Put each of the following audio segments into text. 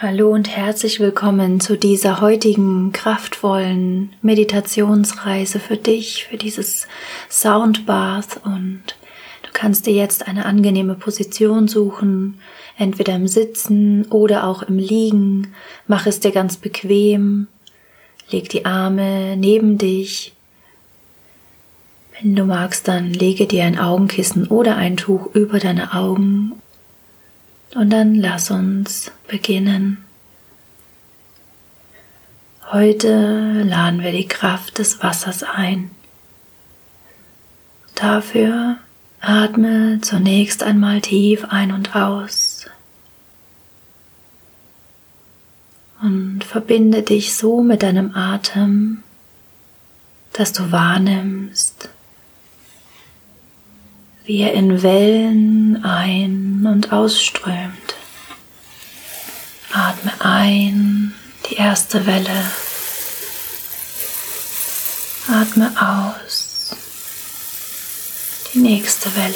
Hallo und herzlich willkommen zu dieser heutigen kraftvollen Meditationsreise für dich, für dieses Soundbath und du kannst dir jetzt eine angenehme Position suchen, entweder im Sitzen oder auch im Liegen. Mach es dir ganz bequem. Leg die Arme neben dich. Wenn du magst, dann lege dir ein Augenkissen oder ein Tuch über deine Augen und dann lass uns beginnen. Heute laden wir die Kraft des Wassers ein. Dafür atme zunächst einmal tief ein und aus und verbinde dich so mit deinem Atem, dass du wahrnimmst, wie er in Wellen ein- und ausströmt. Atme ein, die erste Welle. Atme aus, die nächste Welle.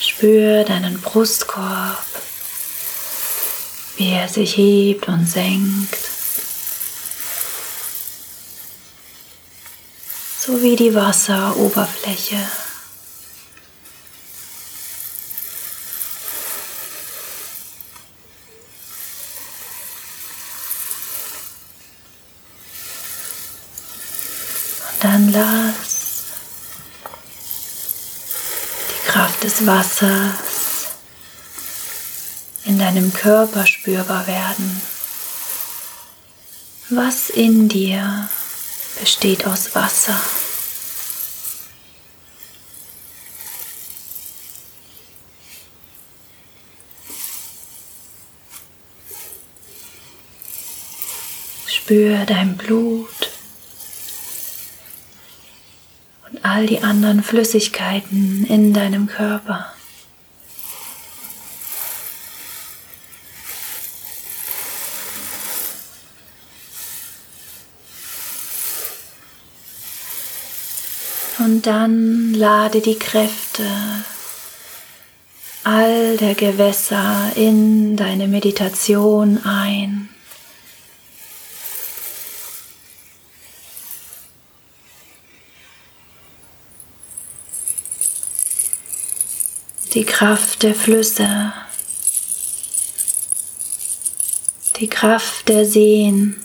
Spür deinen Brustkorb, wie er sich hebt und senkt. sowie die Wasseroberfläche. Und dann lass die Kraft des Wassers in deinem Körper spürbar werden. Was in dir besteht aus Wasser. Spür dein Blut und all die anderen Flüssigkeiten in deinem Körper. Und dann lade die Kräfte all der Gewässer in deine Meditation ein. Die Kraft der Flüsse, die Kraft der Seen,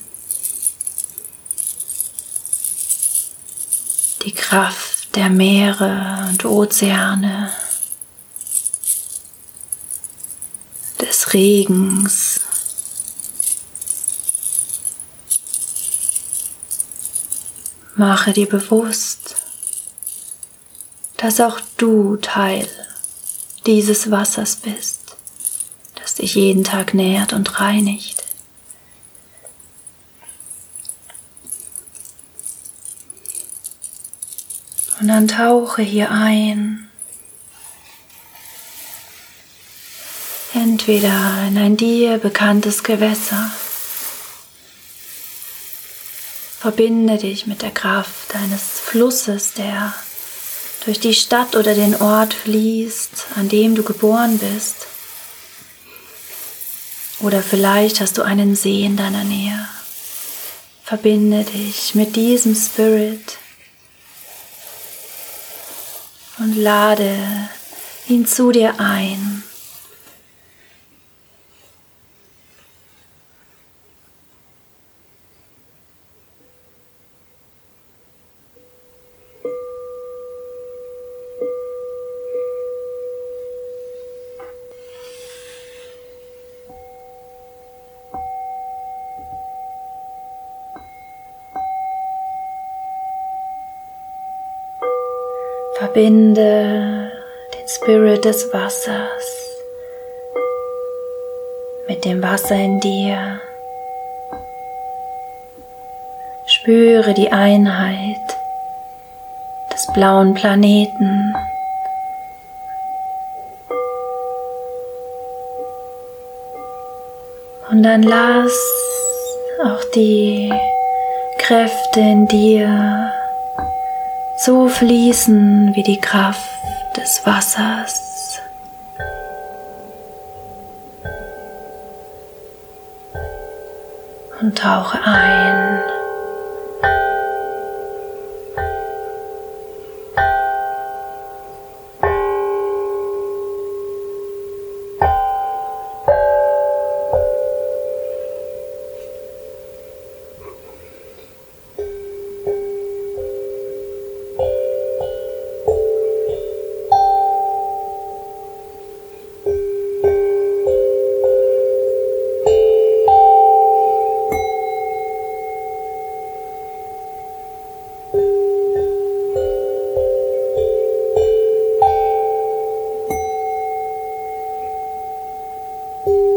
die Kraft der Meere und Ozeane, des Regens. Mache dir bewusst, dass auch du Teil dieses Wassers bist, das dich jeden Tag nährt und reinigt. Und dann tauche hier ein. Entweder in ein dir bekanntes Gewässer. Verbinde dich mit der Kraft eines Flusses, der durch die Stadt oder den Ort fließt, an dem du geboren bist. Oder vielleicht hast du einen See in deiner Nähe. Verbinde dich mit diesem Spirit und lade ihn zu dir ein. Verbinde den Spirit des Wassers mit dem Wasser in dir. Spüre die Einheit des blauen Planeten. Und dann lass auch die Kräfte in dir so fließen wie die Kraft des Wassers. Und tauche ein. you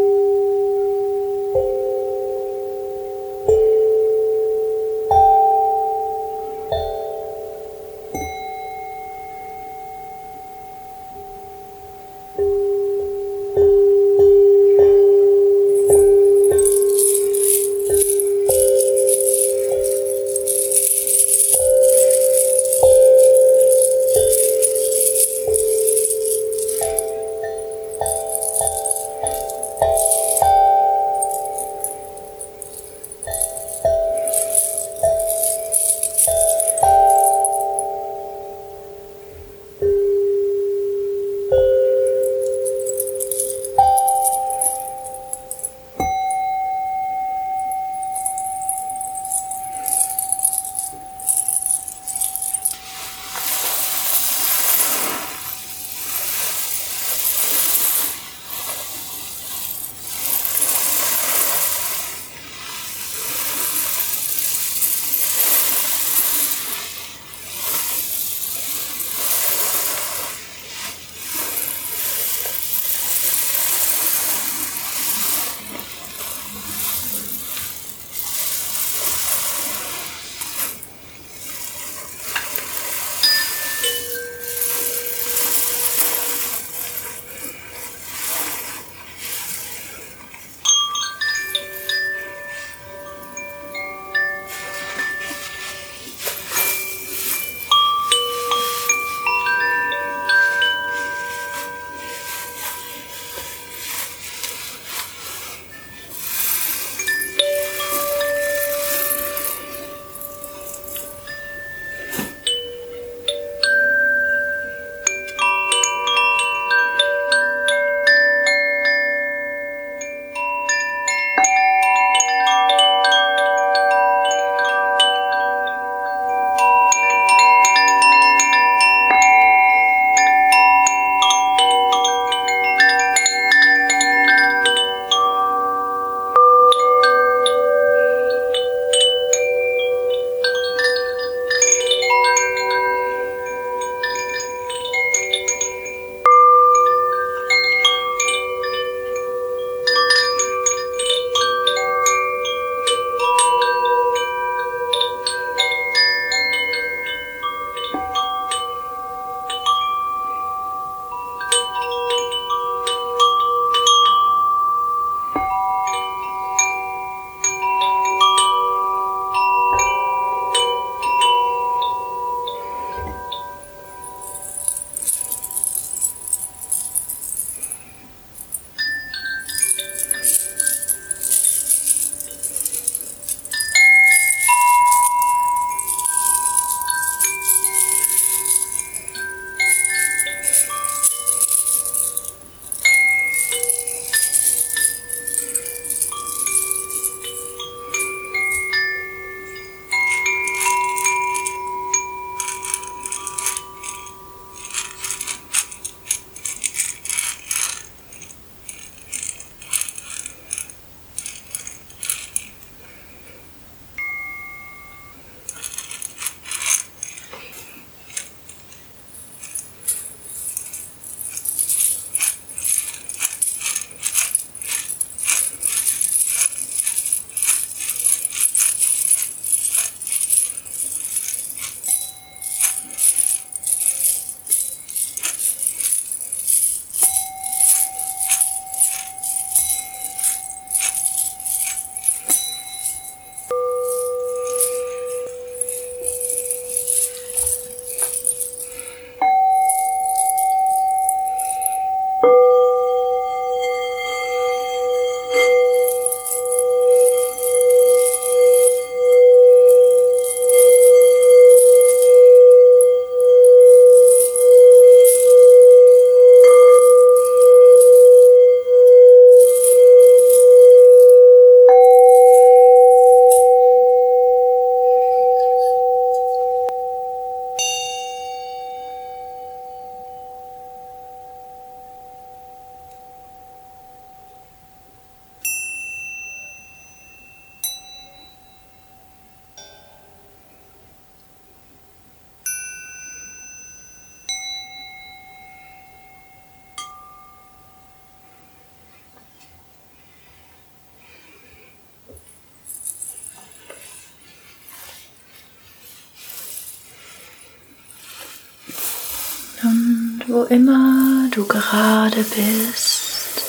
wo immer du gerade bist,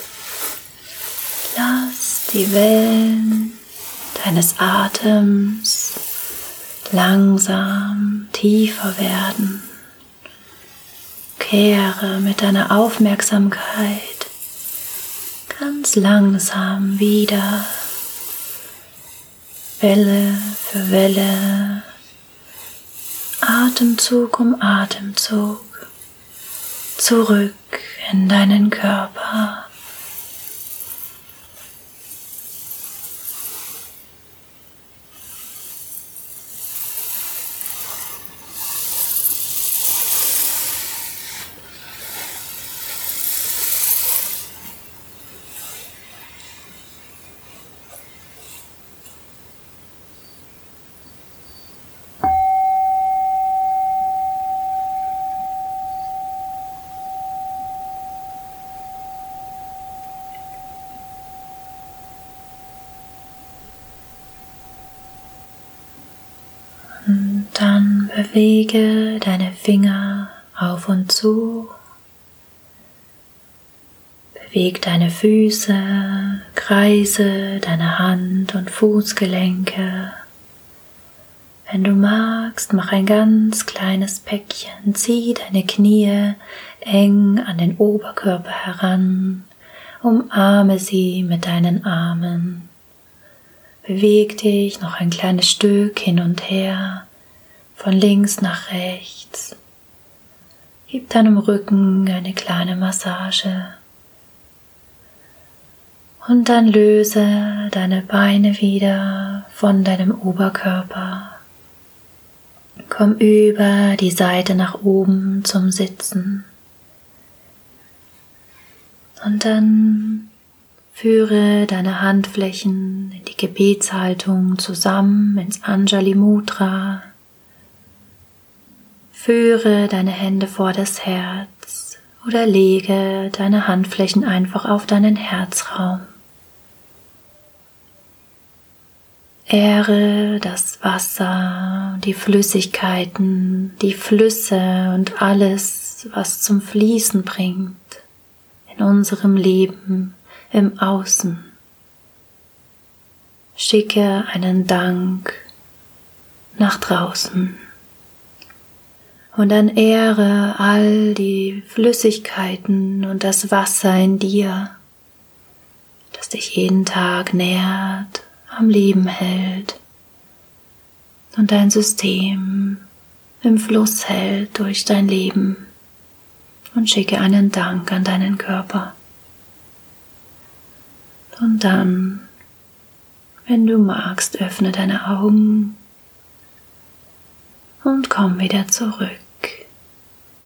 lass die Wellen deines Atems langsam tiefer werden. Kehre mit deiner Aufmerksamkeit ganz langsam wieder, Welle für Welle, Atemzug um Atemzug, zurück in deinen Körper. Dann bewege deine Finger auf und zu. Beweg deine Füße, kreise deine Hand- und Fußgelenke. Wenn du magst, mach ein ganz kleines Päckchen, zieh deine Knie eng an den Oberkörper heran, umarme sie mit deinen Armen. Beweg dich noch ein kleines Stück hin und her, von links nach rechts. Gib deinem Rücken eine kleine Massage. Und dann löse deine Beine wieder von deinem Oberkörper. Komm über die Seite nach oben zum Sitzen. Und dann führe deine Handflächen in die Gebetshaltung zusammen ins Anjali Mudra. Führe deine Hände vor das Herz oder lege deine Handflächen einfach auf deinen Herzraum. Ehre das Wasser, die Flüssigkeiten, die Flüsse und alles, was zum Fließen bringt in unserem Leben im Außen. Schicke einen Dank nach draußen und dann ehre all die Flüssigkeiten und das Wasser in dir, das dich jeden Tag nährt, am Leben hält und dein System im Fluss hält durch dein Leben und schicke einen Dank an deinen Körper. Und dann, wenn du magst, öffne deine Augen und komm wieder zurück.